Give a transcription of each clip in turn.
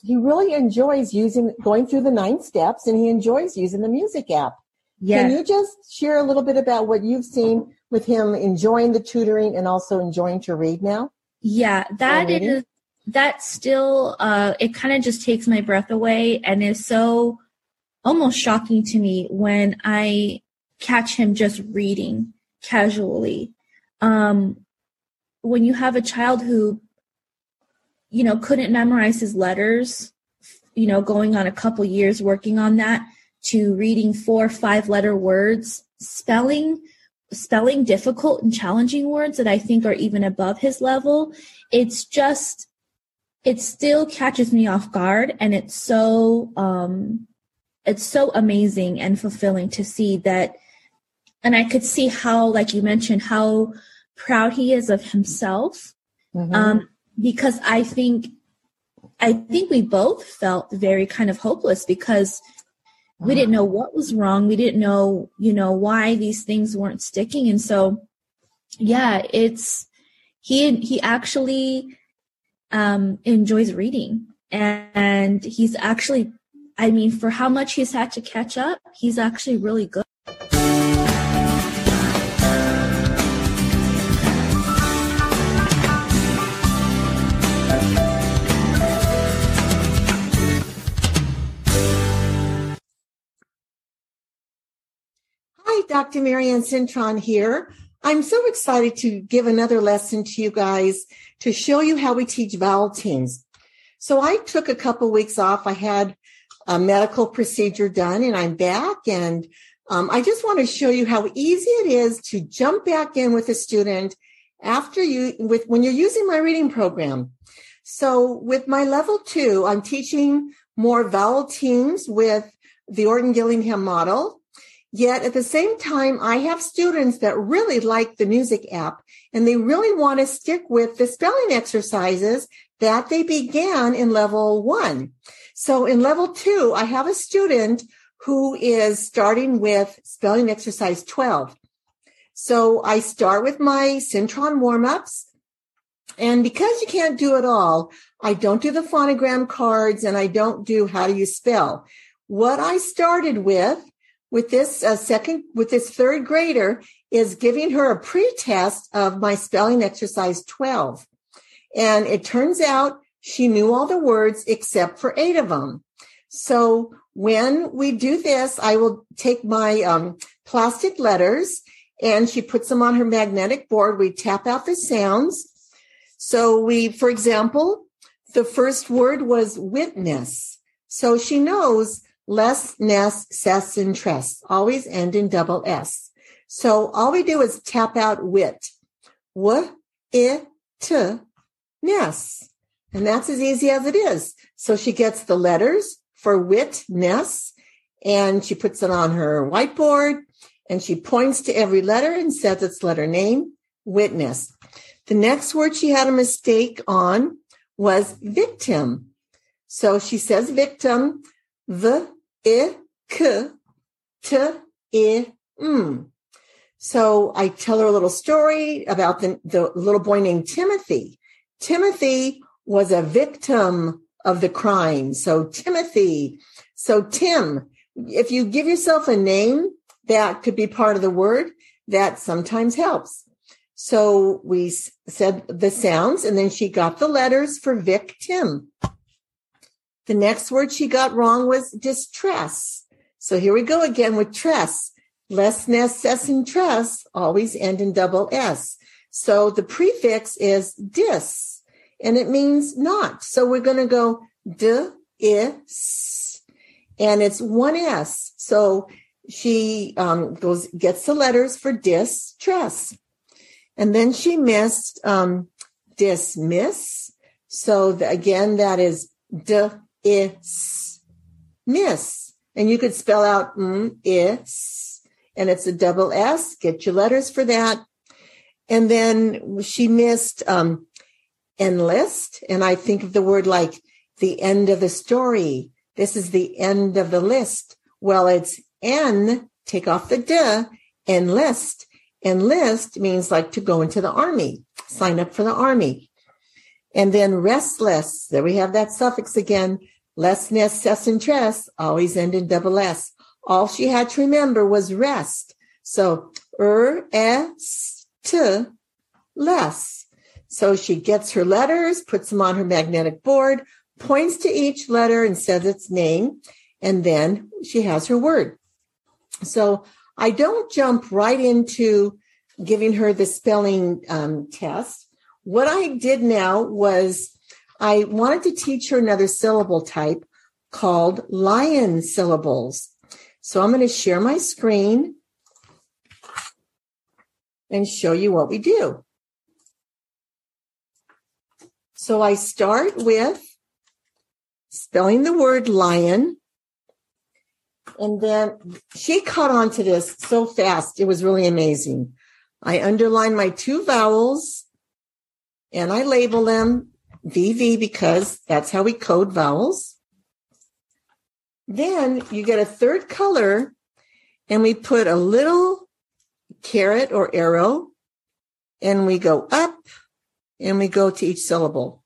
he really enjoys using going through the nine steps and he enjoys using the music app. Yes. Can you just share a little bit about what you've seen with him enjoying the tutoring and also enjoying to read now? Yeah, that is that still uh it kind of just takes my breath away and is so almost shocking to me when I catch him just reading casually. Um when you have a child who you know couldn't memorize his letters, you know, going on a couple years working on that to reading four five letter words, spelling spelling difficult and challenging words that I think are even above his level. It's just, it still catches me off guard. And it's so, um, it's so amazing and fulfilling to see that. And I could see how, like you mentioned, how proud he is of himself. Mhm. Um, because I think, I think we both felt very kind of hopeless because we didn't know what was wrong. We didn't know you know why these things weren't sticking. And so yeah it's he he actually um enjoys reading. And, he's actually i mean for how much he's had to catch up he's actually really good Dr. Marianne Cintron here. I'm so excited to give another lesson to you guys to show you how we teach vowel teams. So I took a couple weeks off. I had a medical procedure done and I'm back and um, I just want to show you how easy it is to jump back in with a student after you with when you're using my reading program. So with my level two, I'm teaching more vowel teams with the Orton Gillingham model. Yet at the same time, I have students that really like the music app and they really want to stick with the spelling exercises that they began in level one. So in level two, I have a student who is starting with spelling exercise 12. So I start with my Cintron warm-ups. And because you can't do it all, I don't do the phonogram cards and I don't do how do you spell. What I started with with this uh, second, with this third grader is giving her a pre-test of my spelling exercise 12. And it turns out she knew all the words except for eight of them. So when we do this, I will take my um, plastic letters and she puts them on her magnetic board. We tap out the sounds. So we, for example, the first word was witness. So she knows less, ness, cess, and tress always end in double S. So all we do is tap out wit. W, I, T, ness. And that's as easy as it is. So she gets the letters for witness and she puts it on her whiteboard and she points to every letter and says its letter name, witness. The next word she had a mistake on was victim. So she says victim, the, i, k, t, i, m. So I tell her a little story about the, the little boy named Timothy. Timothy was a victim of the crime. So Timothy. So Tim, if you give yourself a name that could be part of the word, that sometimes helps. So we said the sounds and then she got the letters for victim. The next word she got wrong was distress. So here we go again with tress. Less, ness, cess, and tress always end in double S. So the prefix is dis and it means not. So we're going to go d, is, and it's one S. So she um, goes, gets the letters for distress. And then she missed um, dismiss. So the, again, that is d, is, miss. And you could spell out mm, is, and it's a double S. Get your letters for that. And then she missed um, enlist. And I think of the word like the end of the story. This is the end of the list. Well, it's N, take off the D, enlist. Enlist means like to go into the army, sign up for the army. And then restless. There we have that suffix again. Lessness, cess, and tress always end in double S. All she had to remember was rest. So, er, s, t, less. So she gets her letters, puts them on her magnetic board, points to each letter and says its name, and then she has her word. So I don't jump right into giving her the spelling um, test. What I did now was I wanted to teach her another syllable type called lion syllables. So I'm going to share my screen and show you what we do. So I start with spelling the word lion. And then she caught on to this so fast. It was really amazing. I underline my two vowels and I label them VV because that's how we code vowels. Then you get a third color and we put a little caret or arrow and we go up and we go to each syllable.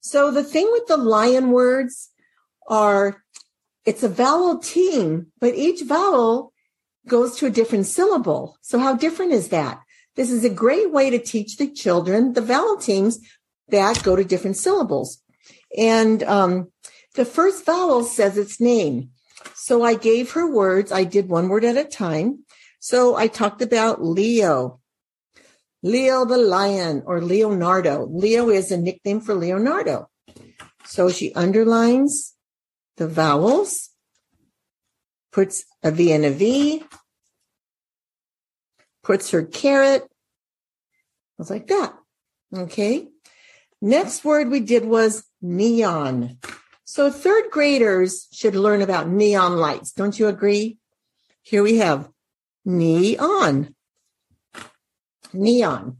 So the thing with the lion words are it's a vowel team, but each vowel goes to a different syllable. So how different is that? This is a great way to teach the children the vowel teams that go to different syllables. And um, the first vowel says its name. So I gave her words. I did one word at a time. So I talked about Leo, Leo the lion, or Leonardo. Leo is a nickname for Leonardo. So she underlines the vowels, puts a V and a V, puts her caret. was like that. Okay. Next word we did was neon. So third graders should learn about neon lights. Don't you agree? Here we have neon. Neon.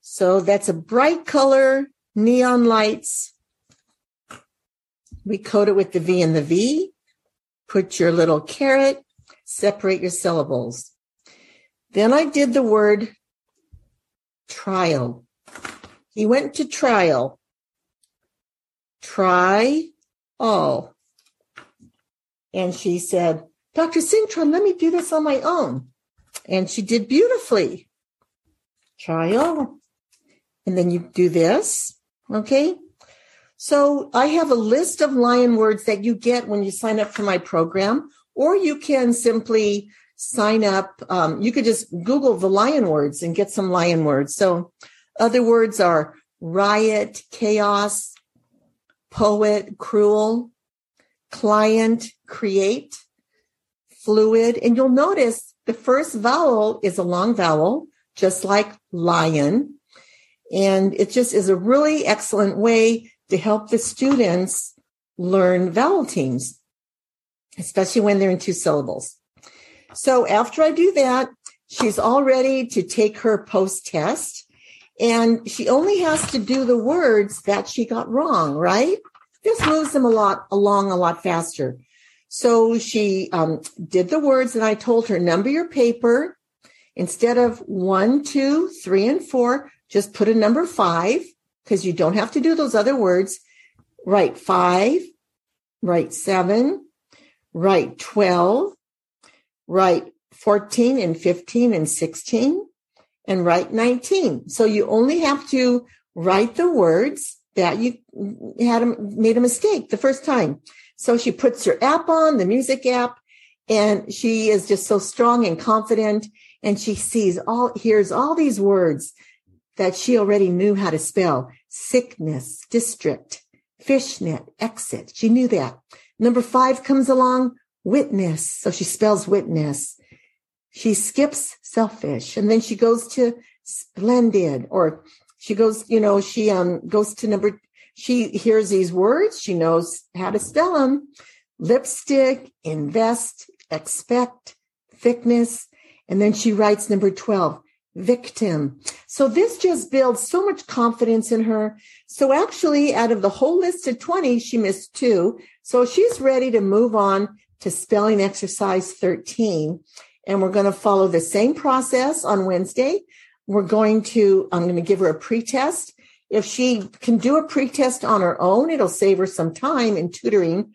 So that's a bright color, neon lights. We code it with the V and the V. Put your little caret, separate your syllables. Then I did the word trial. He went to trial. Try all. And she said, Dr. Cintron, let me do this on my own. And she did beautifully. Trial. And then you do this. Okay. So I have a list of lion words that you get when you sign up for my program, or you can simply sign up. Um, you could just Google the lion words and get some lion words. So other words are riot, chaos, poet, cruel, client, create, fluid. And you'll notice the first vowel is a long vowel, just like lion. And it just is a really excellent way to help the students learn vowel teams, especially when they're in two syllables. So after I do that, she's all ready to take her post test. And she only has to do the words that she got wrong, right? This moves them a lot along a lot faster. So she um, did the words and I told her, number your paper. Instead of one, two, three, and four, just put a number five because you don't have to do those other words. Write five, write seven, write 12, write 14 and 15 and 16, and write 19. So you only have to write the words that you had made a mistake the first time. So she puts her app on, the music app, and she is just so strong and confident. And she sees all, hears all these words that she already knew how to spell sickness, district, fishnet, exit. She knew that. Number five comes along, witness. So she spells witness she skips selfish and then she goes to splendid or she goes, you know, she um goes to number she hears these words, she knows how to spell them. Lipstick, invest, expect, thickness, and then she writes number 12, victim. So this just builds so much confidence in her. So actually, out of the whole list of 20, she missed two. So she's ready to move on to spelling exercise 13 and we're going to follow the same process on Wednesday. We're going to, I'm going to give her a pretest if she can do a pretest on her own, it'll save her some time in tutoring.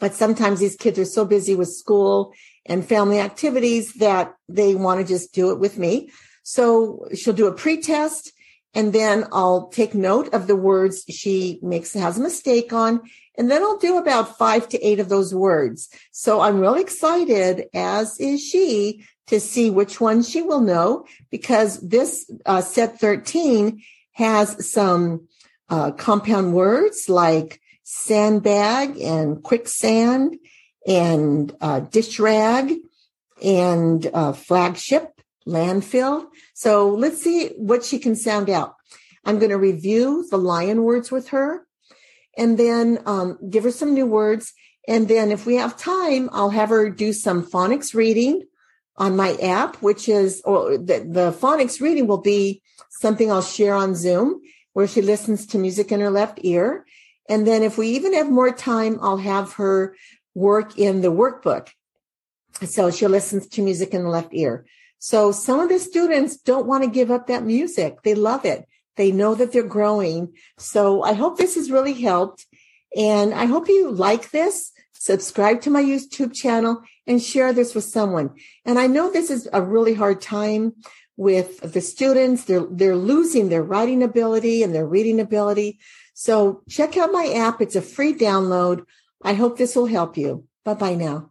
But sometimes these kids are so busy with school and family activities that they want to just do it with me. So she'll do a pretest and then I'll take note of the words she makes, has a mistake on. And then I'll do about five to eight of those words. So I'm really excited, as is she, to see which one she will know because this uh, set 13 has some uh, compound words like sandbag and quicksand and uh, dish rag and uh, flagship, landfill. So let's see what she can sound out. I'm going to review the lion words with her and then um, give her some new words. And then if we have time, I'll have her do some phonics reading on my app, which is, or the, the phonics reading will be something I'll share on Zoom where she listens to music in her left ear. And then if we even have more time, I'll have her work in the workbook. So she listens to music in the left ear. So some of the students don't want to give up that music. They love it. They know that they're growing. So I hope this has really helped. And I hope you like this. Subscribe to my YouTube channel and share this with someone. And I know this is a really hard time with the students. They're, they're losing their writing ability and their reading ability. So check out my app. It's a free download. I hope this will help you. Bye bye now.